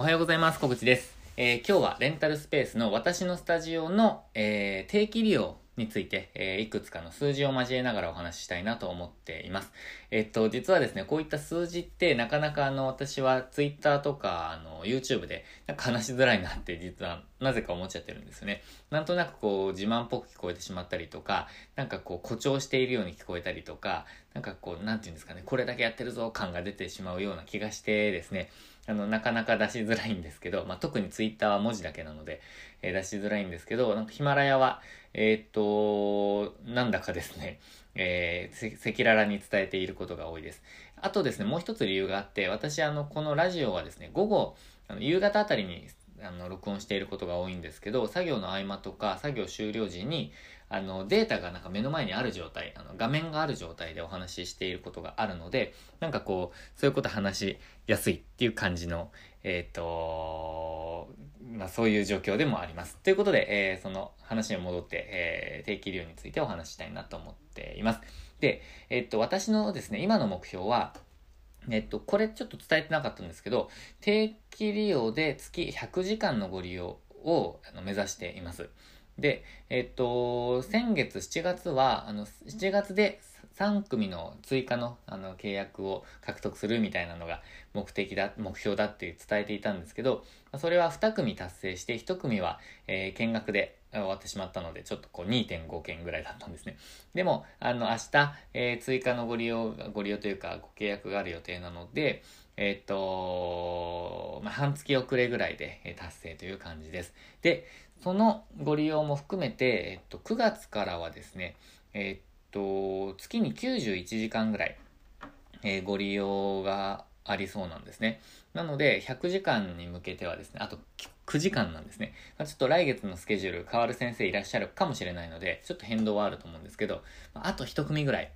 おはようございます。小口です。えー今日はレンタルスペースの私のスタジオの、えー定期利用について、えーいくつかの数字を交えながらお話ししたいなと思っています。えっと、実はですね、こういった数字ってなかなかあの、私は Twitter とか、あの、YouTube でなんか話しづらいなって実はなぜか思っちゃってるんですよね。なんとなくこう、自慢っぽく聞こえてしまったりとか、なんかこう、誇張しているように聞こえたりとか、なんかこう、なんていうんですかね、これだけやってるぞ感が出てしまうような気がしてですね、あの、なかなか出しづらいんですけど、まあ、特にツイッターは文字だけなので、えー出しづらいんですけど、なんかヒマラヤは、えーっと、なんだかですね、えー、赤裸々に伝えていることが多いです。あとですね、もう一つ理由があって、私、あの、このラジオはですね、午後、あの夕方あたりに、あの、録音していることが多いんですけど、作業の合間とか、作業終了時に、あの、データがなんか目の前にある状態、あの、画面がある状態でお話ししていることがあるので、なんかこう、そういうこと話しやすいっていう感じの、えっ、と、まあそういう状況でもあります。ということで、えーその話に戻って、えー定期利用についてお話ししたいなと思っています。で、えっ、と、私のですね、今の目標は、えっと、これちょっと伝えてなかったんですけど、定期利用で月100時間のご利用をあの目指しています。で、えっと、先月7月は、あの、7月で3組の追加のあの契約を獲得するみたいなのが目的だ、目標だって伝えていたんですけど、それは2組達成して、1組は、えー見学で終わってしまったので、ちょっとこう2.5件ぐらいだったんですね。でも、あの、明日、えー追加のご利用、ご利用というか、ご契約がある予定なので、えーっと、まあ、半月遅れぐらいで達成という感じです。で、そのご利用も含めて、えっと、9月からはですね、えっと、月に91時間ぐらい、えーご利用がありそうなんですね。なので、100時間に向けてはですね、あと9時間なんですね。まあちょっと来月のスケジュール変わる先生いらっしゃるかもしれないので、ちょっと変動はあると思うんですけど、あと1組ぐらい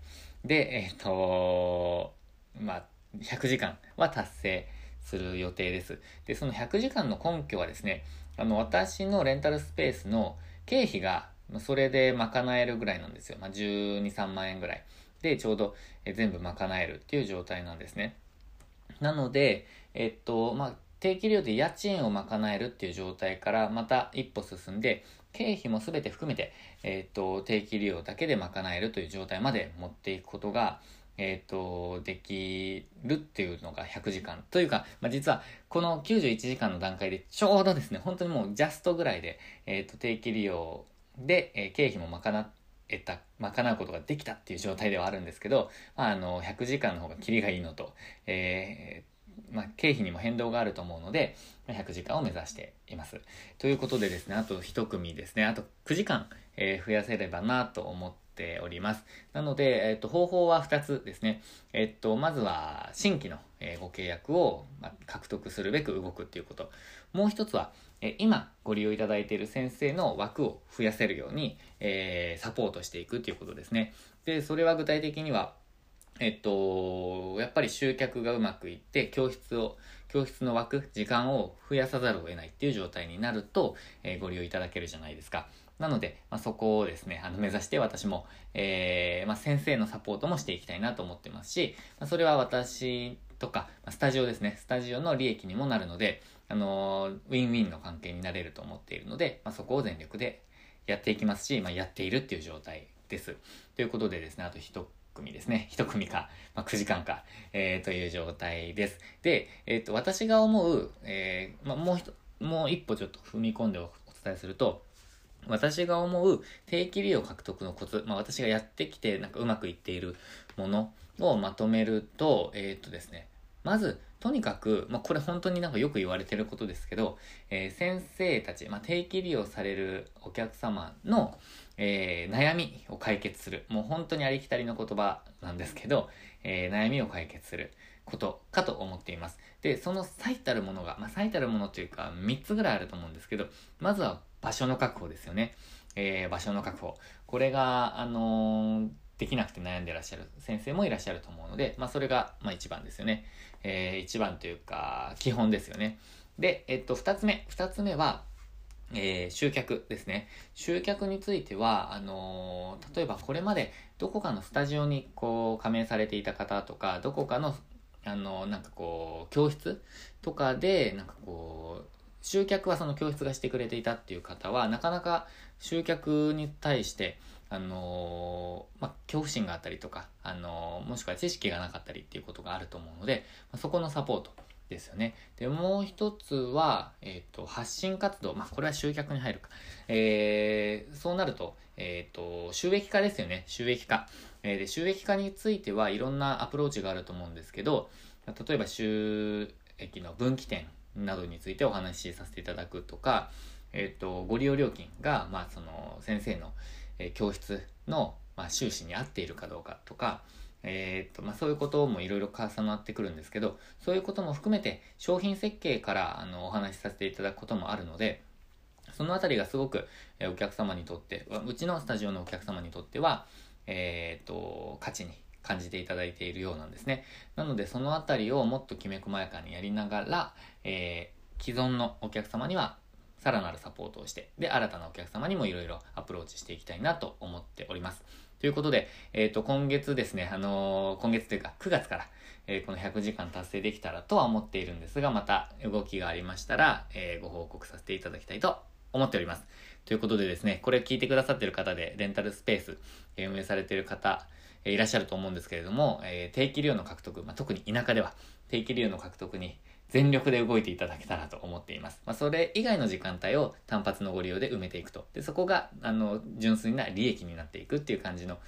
で、えっと、まあ、100時間は達成する予定です。で、その100時間の根拠はですね、あの、私のレンタルスペースの経費が、それで賄えるぐらいなんですよ。まあ、12、3万円ぐらい。で、ちょうど全部賄えるっていう状態なんですね。なので、えっと、まあ、定期利用で家賃を賄えるっていう状態からまた一歩進んで、経費も全て含めて、えっと、定期利用だけで賄えるという状態まで持っていくことが、えっと、できるっていうのが100時間。というか、まあ、実はこの91時間の段階でちょうどですね、本当にもうジャストぐらいで、えっと、定期利用で、えー経費も賄っえた、賄うことができたっていう状態ではあるんですけど、まあ、あの、100時間の方がキリがいいのと、えーまあ、経費にも変動があると思うので、100時間を目指しています。ということでですね、あと1組ですね、あと9時間、えー増やせればなと思っております。なので、えっと、方法は2つですね。えっと、まずは、新規の、えご契約を、ま、獲得するべく動くっていうこと。もう一つは、え今ご利用いただいている先生の枠を増やせるように、えサポートしていくっていうことですね。で、それは具体的には、えっと、やっぱり集客がうまくいって、教室を、教室の枠、時間を増やさざるを得ないっていう状態になると、えーご利用いただけるじゃないですか。なので、まあ、そこをですね、あの、目指して私も、えーまあ、先生のサポートもしていきたいなと思ってますし、まあ、それは私とか、スタジオですね、スタジオの利益にもなるので、あのーウィンウィンの関係になれると思っているので、まあ、そこを全力でやっていきますし、まあ、やっているっていう状態です。ということでですね、あと一組ですね。一組か、まあ、9時間か、えーという状態です。で、えっ、と、私が思う、えーまあ、もう一、もう一歩ちょっと踏み込んでお伝えすると、私が思う定期利用獲得のコツ、まあ、私がやってきてなんかうまくいっているものをまとめると、えーっとですね、まず、とにかく、まあ、これ本当になんかよく言われてることですけど、えー先生たち、まあ、定期利用されるお客様の、えー悩みを解決する。もう本当にありきたりの言葉なんですけど、えー悩みを解決することかと思っています。で、その最たるものが、まあ、最たるものというか3つぐらいあると思うんですけど、まずは場所の確保ですよね。えー場所の確保。これが、あのーできなくて悩んでらっしゃる先生もいらっしゃると思うので、まあ、それが、まあ、一番ですよね。えー一番というか、基本ですよね。で、えっと、二つ目。二つ目は、えー集客ですね。集客については、あのー例えばこれまでどこかのスタジオにこう加盟されていた方とか、どこかのあの、なんかこう、教室とかで、なんかこう、集客はその教室がしてくれていたっていう方は、なかなか集客に対して、あの、まあ、恐怖心があったりとか、あの、もしくは知識がなかったりっていうことがあると思うので、まあ、そこのサポートですよね。で、もう一つは、えっ、ー、と、発信活動。まあ、これは集客に入るか。えー、そうなると、えっ、と、収益化ですよね。収益化。えー、で、収益化についてはいろんなアプローチがあると思うんですけど、例えば収益の分岐点などについてお話しさせていただくとか、えっ、と、ご利用料金が、まあ、その、先生の、え教室の、まあ、収支に合っているかどうかとか、えーとまあ、そういうこともいろいろ重なってくるんですけどそういうことも含めて商品設計からあのお話しさせていただくこともあるのでそのあたりがすごく、えお客様にとってうちのスタジオのお客様にとっては、えーと、価値に感じていただいているようなんですね。なのでそのあたりをもっときめ細やかにやりながら、えー、既存のお客様にはさらなるサポートをして、で、新たなお客様にもいろいろアプローチしていきたいなと思っております。ということで、えっ、ー、と、今月ですね、あのー、今月というか9月から、えー、この100時間達成できたらとは思っているんですが、また動きがありましたら、えご報告させていただきたいと思っております。ということでですね、これ聞いてくださってる方で、レンタルスペース、え運営されている方、えいらっしゃると思うんですけれども、え定期利用の獲得、まあ、特に田舎では定期利用の獲得に全力で動いていただけたらと思っています。まあ、それ以外の時間帯を単発のご利用で埋めていくと。で、そこが、あの、純粋な利益になっていくっていう感じの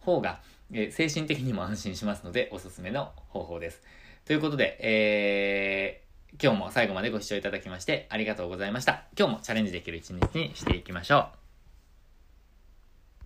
方が、えー、精神的にも安心しますので、おすすめの方法です。ということで、えー、今日も最後までご視聴いただきましてありがとうございました。今日もチャレンジできる一日にしていきましょう。